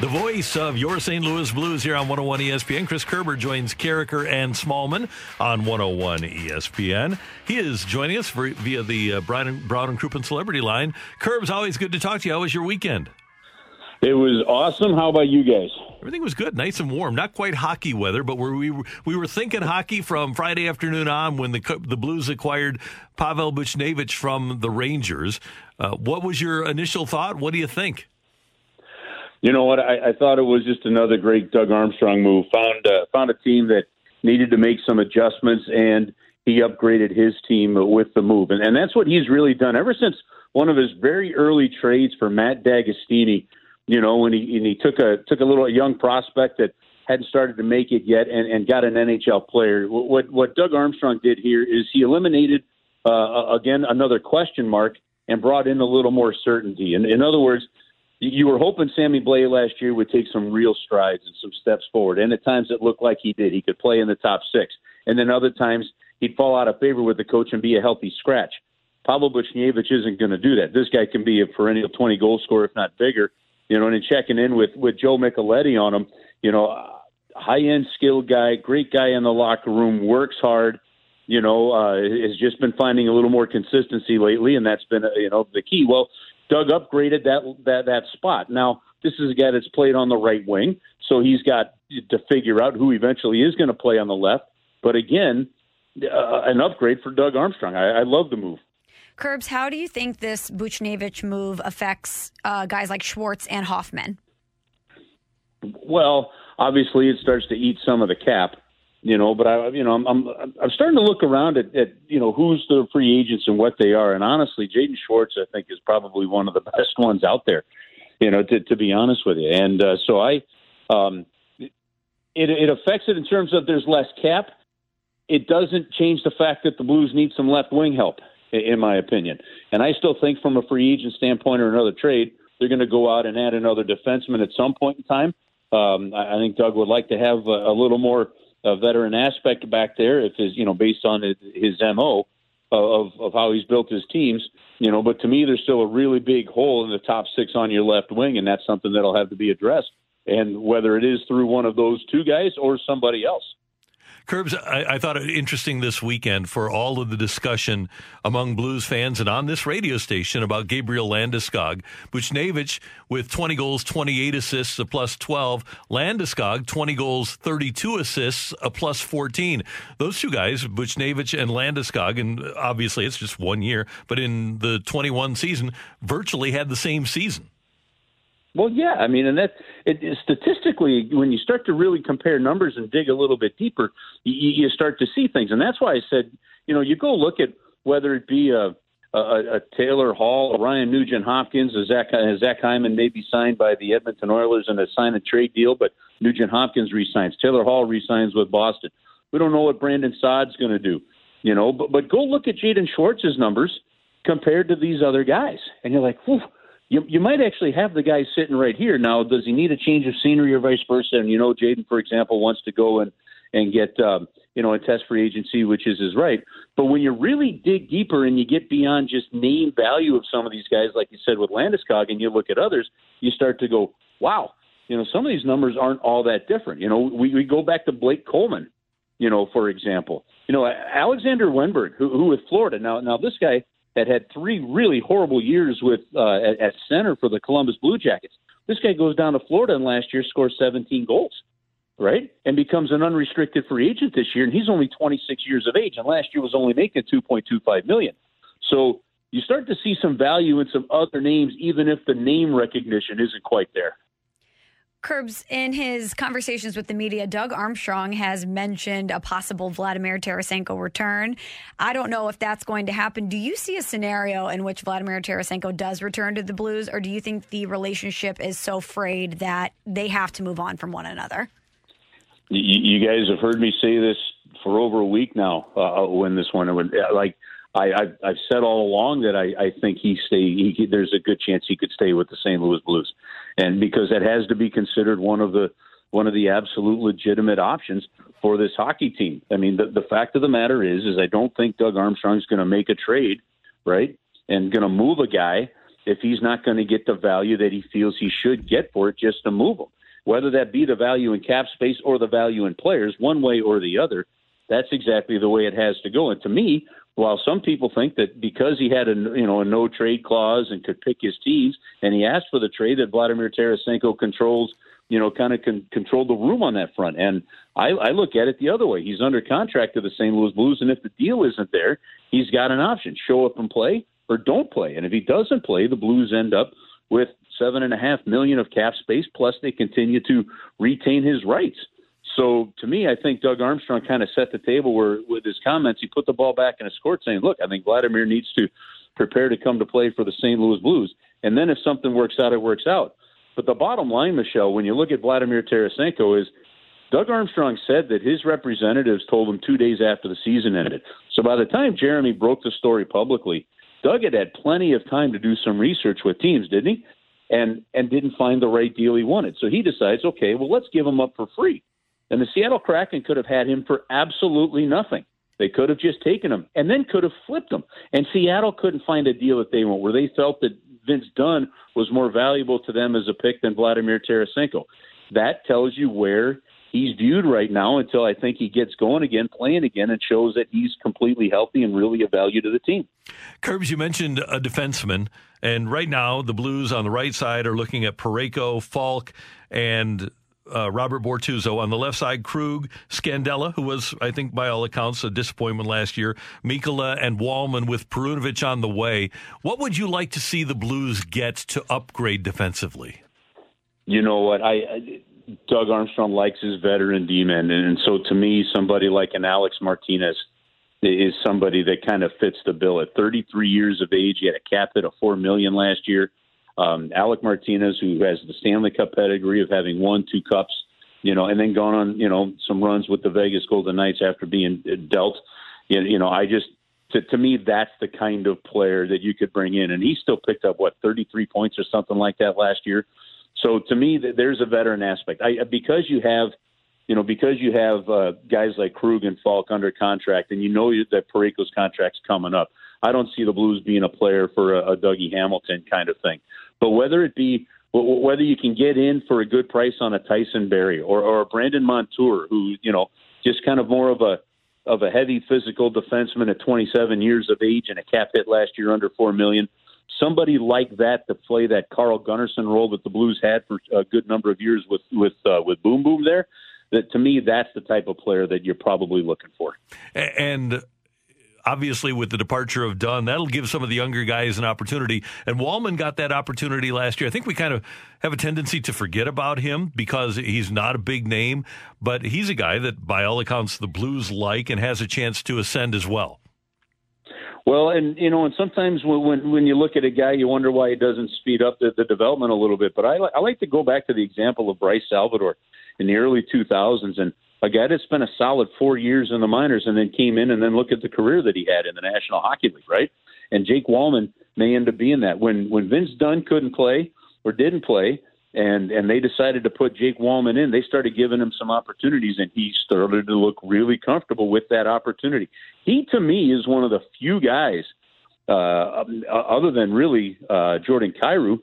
The voice of your St. Louis Blues here on 101 ESPN. Chris Kerber joins Karraker and Smallman on 101 ESPN. He is joining us for, via the uh, Brown, Brown and Crouppen Celebrity Line. Kerbs, always good to talk to you. How was your weekend? It was awesome. How about you guys? Everything was good, nice and warm. Not quite hockey weather, but we were, we were thinking hockey from Friday afternoon on when the the Blues acquired Pavel Buchnevich from the Rangers. Uh, what was your initial thought? What do you think? You know what? I, I thought it was just another great Doug Armstrong move. Found uh, found a team that needed to make some adjustments, and he upgraded his team with the move, and, and that's what he's really done ever since one of his very early trades for Matt D'Agostini. You know, when he and he took a took a little a young prospect that hadn't started to make it yet, and, and got an NHL player. What what Doug Armstrong did here is he eliminated uh, again another question mark and brought in a little more certainty. And in other words, you were hoping Sammy Blais last year would take some real strides and some steps forward. And at times it looked like he did. He could play in the top six. And then other times he'd fall out of favor with the coach and be a healthy scratch. Pavel Buchnevich isn't going to do that. This guy can be a perennial 20 goal scorer, if not bigger. You know, and in checking in with, with Joe Micheletti on him, you know, high end skilled guy, great guy in the locker room, works hard. You know, uh, has just been finding a little more consistency lately, and that's been, you know, the key. Well, Doug upgraded that that that spot. Now this is a guy that's played on the right wing, so he's got to figure out who eventually is going to play on the left. But again, uh, an upgrade for Doug Armstrong. I, I love the move. Kerbs, how do you think this Buchnevich move affects uh, guys like Schwartz and Hoffman? Well, obviously, it starts to eat some of the cap you know. But I, you know, I'm I'm, I'm starting to look around at, at you know who's the free agents and what they are. And honestly, Jaden Schwartz, I think, is probably one of the best ones out there. You know, to to be honest with you. And uh, so I, um, it it affects it in terms of there's less cap. It doesn't change the fact that the Blues need some left wing help, in my opinion. And I still think, from a free agent standpoint or another trade, they're going to go out and add another defenseman at some point in time. Um, I, think Doug would like to have a, a little more a veteran aspect back there, if his you know based on his, his mo of of how he's built his teams, you know. But to me, there's still a really big hole in the top six on your left wing, and that's something that'll have to be addressed. And whether it is through one of those two guys or somebody else. Kerbs, I, I, thought it interesting this weekend for all of the discussion among Blues fans and on this radio station about Gabriel Landeskog. Buchnevich with 20 goals, 28 assists, a plus 12. Landeskog, 20 goals, 32 assists, a plus 14. Those two guys, Buchnevich and Landeskog, and obviously it's just one year, but in the 21 season, virtually had the same season. Well, yeah, I mean, and that it, it, statistically, when you start to really compare numbers and dig a little bit deeper, you, you start to see things, and that's why I said, you know, you go look at whether it be a a, a Taylor Hall, a Ryan Nugent Hopkins, a Zach, a Zach Hyman may be signed by the Edmonton Oilers in a sign and trade deal, but Nugent Hopkins resigns. Taylor Hall resigns with Boston. We don't know what Brandon Saad's going to do, you know, but but go look at Jaden Schwartz's numbers compared to these other guys, and you're like, whew you you might actually have the guy sitting right here. Now, does he need a change of scenery or vice versa? And you know, Jaden, for example, wants to go and and get um, you know a test free agency, which is his right. But when you really dig deeper and you get beyond just name value of some of these guys, like you said with Landeskog, and you look at others, you start to go, wow, you know, some of these numbers aren't all that different. You know, we, we go back to Blake Coleman, you know, for example. You know, Alexander Wennberg, who, who with Florida. Now, now this guy had had three really horrible years with uh, at, at center for the Columbus Blue Jackets. This guy goes down to Florida and last year scores 17 goals. right? And becomes an unrestricted free agent this year, and he's only 26 years of age, and last year was only making 2.25 million. So you start to see some value in some other names, even if the name recognition isn't quite there. Kerbs, in his conversations with the media, Doug Armstrong has mentioned a possible Vladimir Tarasenko return. I don't know if that's going to happen. Do you see a scenario in which Vladimir Tarasenko does return to the Blues, or do you think the relationship is so frayed that they have to move on from one another? You, guys have heard me say this for over a week now. Uh, when this one, when, like I, I've, I've said all along that I, I think he stay. He, there's a good chance he could stay with the St. Louis Blues, and because that has to be considered one of the one of the absolute legitimate options for this hockey team. I mean, the, the fact of the matter is, is I don't think Doug Armstrong's going to make a trade, right, and going to move a guy if he's not going to get the value that he feels he should get for it just to move him. Whether that be the value in cap space or the value in players, one way or the other, that's exactly the way it has to go. And to me, while some people think that because he had a you know a no trade clause and could pick his teams, and he asked for the trade, that Vladimir Tarasenko controls you know kind of con- controlled the room on that front. And I, I look at it the other way. He's under contract to the St. Louis Blues, and if the deal isn't there, he's got an option: show up and play or don't play. And if he doesn't play, the Blues end up with seven and a half million of cap space, plus they continue to retain his rights. So to me, I think Doug Armstrong kind of set the table where, with his comments, he put the ball back in his court, saying, "Look, I think Vladimir needs to prepare to come to play for the St. Louis Blues, and then if something works out, it works out." But the bottom line, Michelle, when you look at Vladimir Tarasenko, is Doug Armstrong said that his representatives told him two days after the season ended. So by the time Jeremy broke the story publicly, Doug had had plenty of time to do some research with teams, didn't he? And and didn't find the right deal he wanted. So he decides, okay, well, let's give him up for free. And the Seattle Kraken could have had him for absolutely nothing. They could have just taken him and then could have flipped him. And Seattle couldn't find a deal that they want where they felt that Vince Dunn was more valuable to them as a pick than Vladimir Tarasenko. That tells you where he's viewed right now until I think he gets going again, playing again, and shows that he's completely healthy and really a value to the team. Kerbs, you mentioned a defenseman, and right now the Blues on the right side are looking at Parayko, Falk, and uh, Robert Bortuzzo. On the left side, Krug, Scandella, who was, I think, by all accounts, a disappointment last year, Mikkola and Walman with Perunovich on the way. What would you like to see the Blues get to upgrade defensively? You know what? I, I Doug Armstrong likes his veteran D-men, and so to me, somebody like an Alex Martinez is somebody that kind of fits the bill. At 33 years of age, he had a cap hit of four million last year. Um, Alec Martinez, who has the Stanley Cup pedigree of having won two cups, you know, and then gone on, you know, some runs with the Vegas Golden Knights after being dealt. You know, I just to, to me that's the kind of player that you could bring in, and he still picked up what 33 points or something like that last year. So to me, there's a veteran aspect. I, because you have, you know, because you have uh, guys like Krug and Falk under contract, and you know that Parayko's contract's coming up. I don't see the Blues being a player for a, a Dougie Hamilton kind of thing. But whether it be whether you can get in for a good price on a Tyson Barrie or, or a Brandon Montour, who you know just kind of more of a of a heavy physical defenseman at 27 years of age and a cap hit last year under four million. Somebody like that to play that Carl Gunnarsson role that the Blues had for a good number of years with with uh, with Boom Boom there. That to me, that's the type of player that you're probably looking for. And obviously with the departure of Dunn, that'll give some of the younger guys an opportunity. And Walman got that opportunity last year. I think we kind of have a tendency to forget about him because he's not a big name, but he's a guy that, by all accounts, the Blues like and has a chance to ascend as well. Well, and you know, and sometimes when when you look at a guy, you wonder why he doesn't speed up the, the development a little bit. But I, I like to go back to the example of Bryce Salvador in the early 2000s, and a guy that spent a solid four years in the minors and then came in and then look at the career that he had in the National Hockey League, right? And Jake Walman may end up being that. When when Vince Dunn couldn't play or didn't play, and and they decided to put Jake Walman in, they started giving him some opportunities, and he started to look really comfortable with that opportunity. He, to me, is one of the few guys, uh, other than really uh, Jordan Kyrou,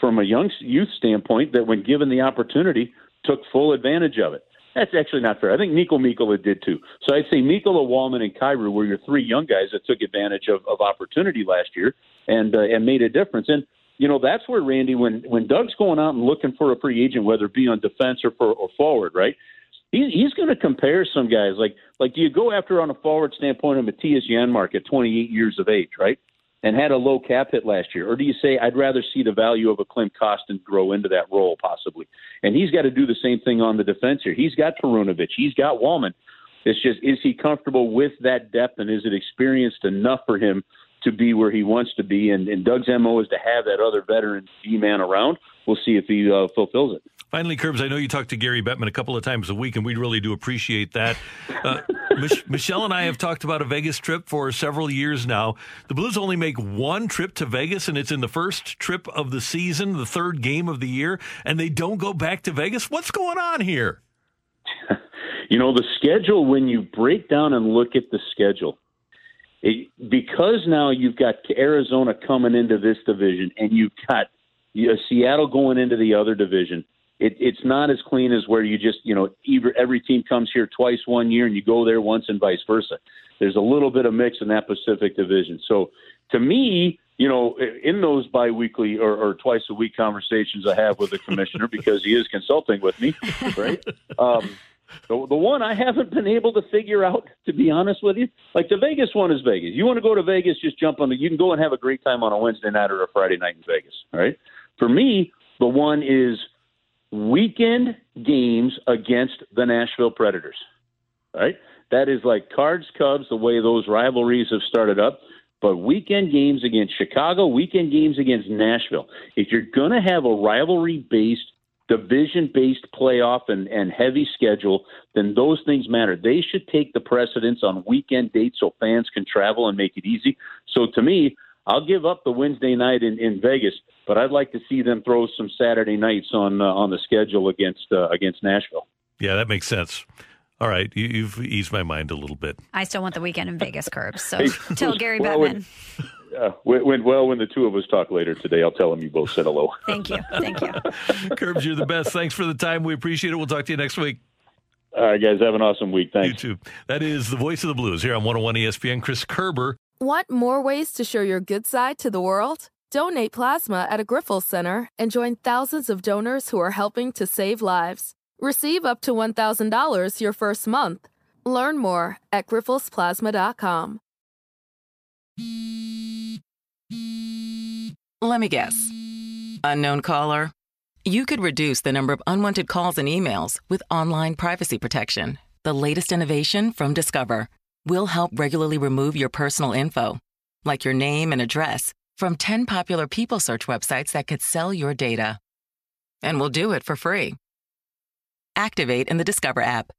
from a young youth standpoint, that when given the opportunity, took full advantage of it. That's actually not fair. I think Niko Mikkola did too. So I'd say Mikkola, Walman, and Kyrou were your three young guys that took advantage of, of opportunity last year and uh, and made a difference. And you know that's where Randy, when when Doug's going out and looking for a free agent, whether it be on defense or for or forward, right? he, he's going to compare some guys. Like, like, do you go after on a forward standpoint of Mattias Janmark at 28 years of age, right? And had a low cap hit last year, or do you say I'd rather see the value of a Klim Kostin grow into that role possibly? And he's got to do the same thing on the defense here. He's got Perunovich, he's got Walman. It's just is he comfortable with that depth, and is it experienced enough for him to be where he wants to be? And, and Doug's mo is to have that other veteran D man around. We'll see if he uh, fulfills it. Finally, Kerbs, I know you talk to Gary Bettman a couple of times a week, and we really do appreciate that. Uh, Mich- Michelle and I have talked about a Vegas trip for several years now. The Blues only make one trip to Vegas, and it's in the first trip of the season, the third game of the year, and they don't go back to Vegas. What's going on here? you know, the schedule, when you break down and look at the schedule, it, because now you've got Arizona coming into this division and you've got you know, Seattle going into the other division – it, it's not as clean as where you just, you know, every, every team comes here twice one year and you go there once and vice versa. There's a little bit of mix in that Pacific division. So to me, you know, in those biweekly or, or twice a week conversations I have with the commissioner because he is consulting with me, right? Um, the, the one I haven't been able to figure out, to be honest with you, like the Vegas one is Vegas. You want to go to Vegas, just jump on the. You can go and have a great time on a Wednesday night or a Friday night in Vegas. All right. For me, the one is weekend games against the Nashville Predators. Right? That is like Cards Cubs, the way those rivalries have started up. But weekend games against Chicago, weekend games against Nashville. If you're going to have a rivalry based, division based playoff and, and heavy schedule, then those things matter. They should take the precedence on weekend dates so fans can travel and make it easy. So to me, I'll give up the Wednesday night in, in Vegas, but I'd like to see them throw some Saturday nights on uh, on the schedule against uh, against Nashville. Yeah, that makes sense. All right, you, have eased my mind a little bit. I still want the weekend in Vegas, Kerbs. So hey, tell Gary well, Bettman. Uh, when, well, when the two of us talk later today, I'll tell him you both said hello. Thank you. Thank you. Kerbs, you're the best. Thanks for the time. We appreciate it. We'll talk to you next week. All right, guys. Have an awesome week. Thanks. You too. That is the voice of the Blues here on 101 ESPN. Chris Kerber Want more ways to show your good side to the world? Donate plasma at a Grifols Center and join thousands of donors who are helping to save lives. Receive up to $1,000 your first month. Learn more at grifolsplasma.com. Let me guess. Unknown caller? You could reduce the number of unwanted calls and emails with online privacy protection. The latest innovation from Discover We'll help regularly remove your personal info, like your name and address, from 10 popular people search websites that could sell your data. And we'll do it for free. Activate in the Discover app.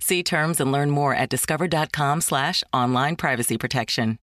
See terms and learn more at discover.com slash online privacy protection.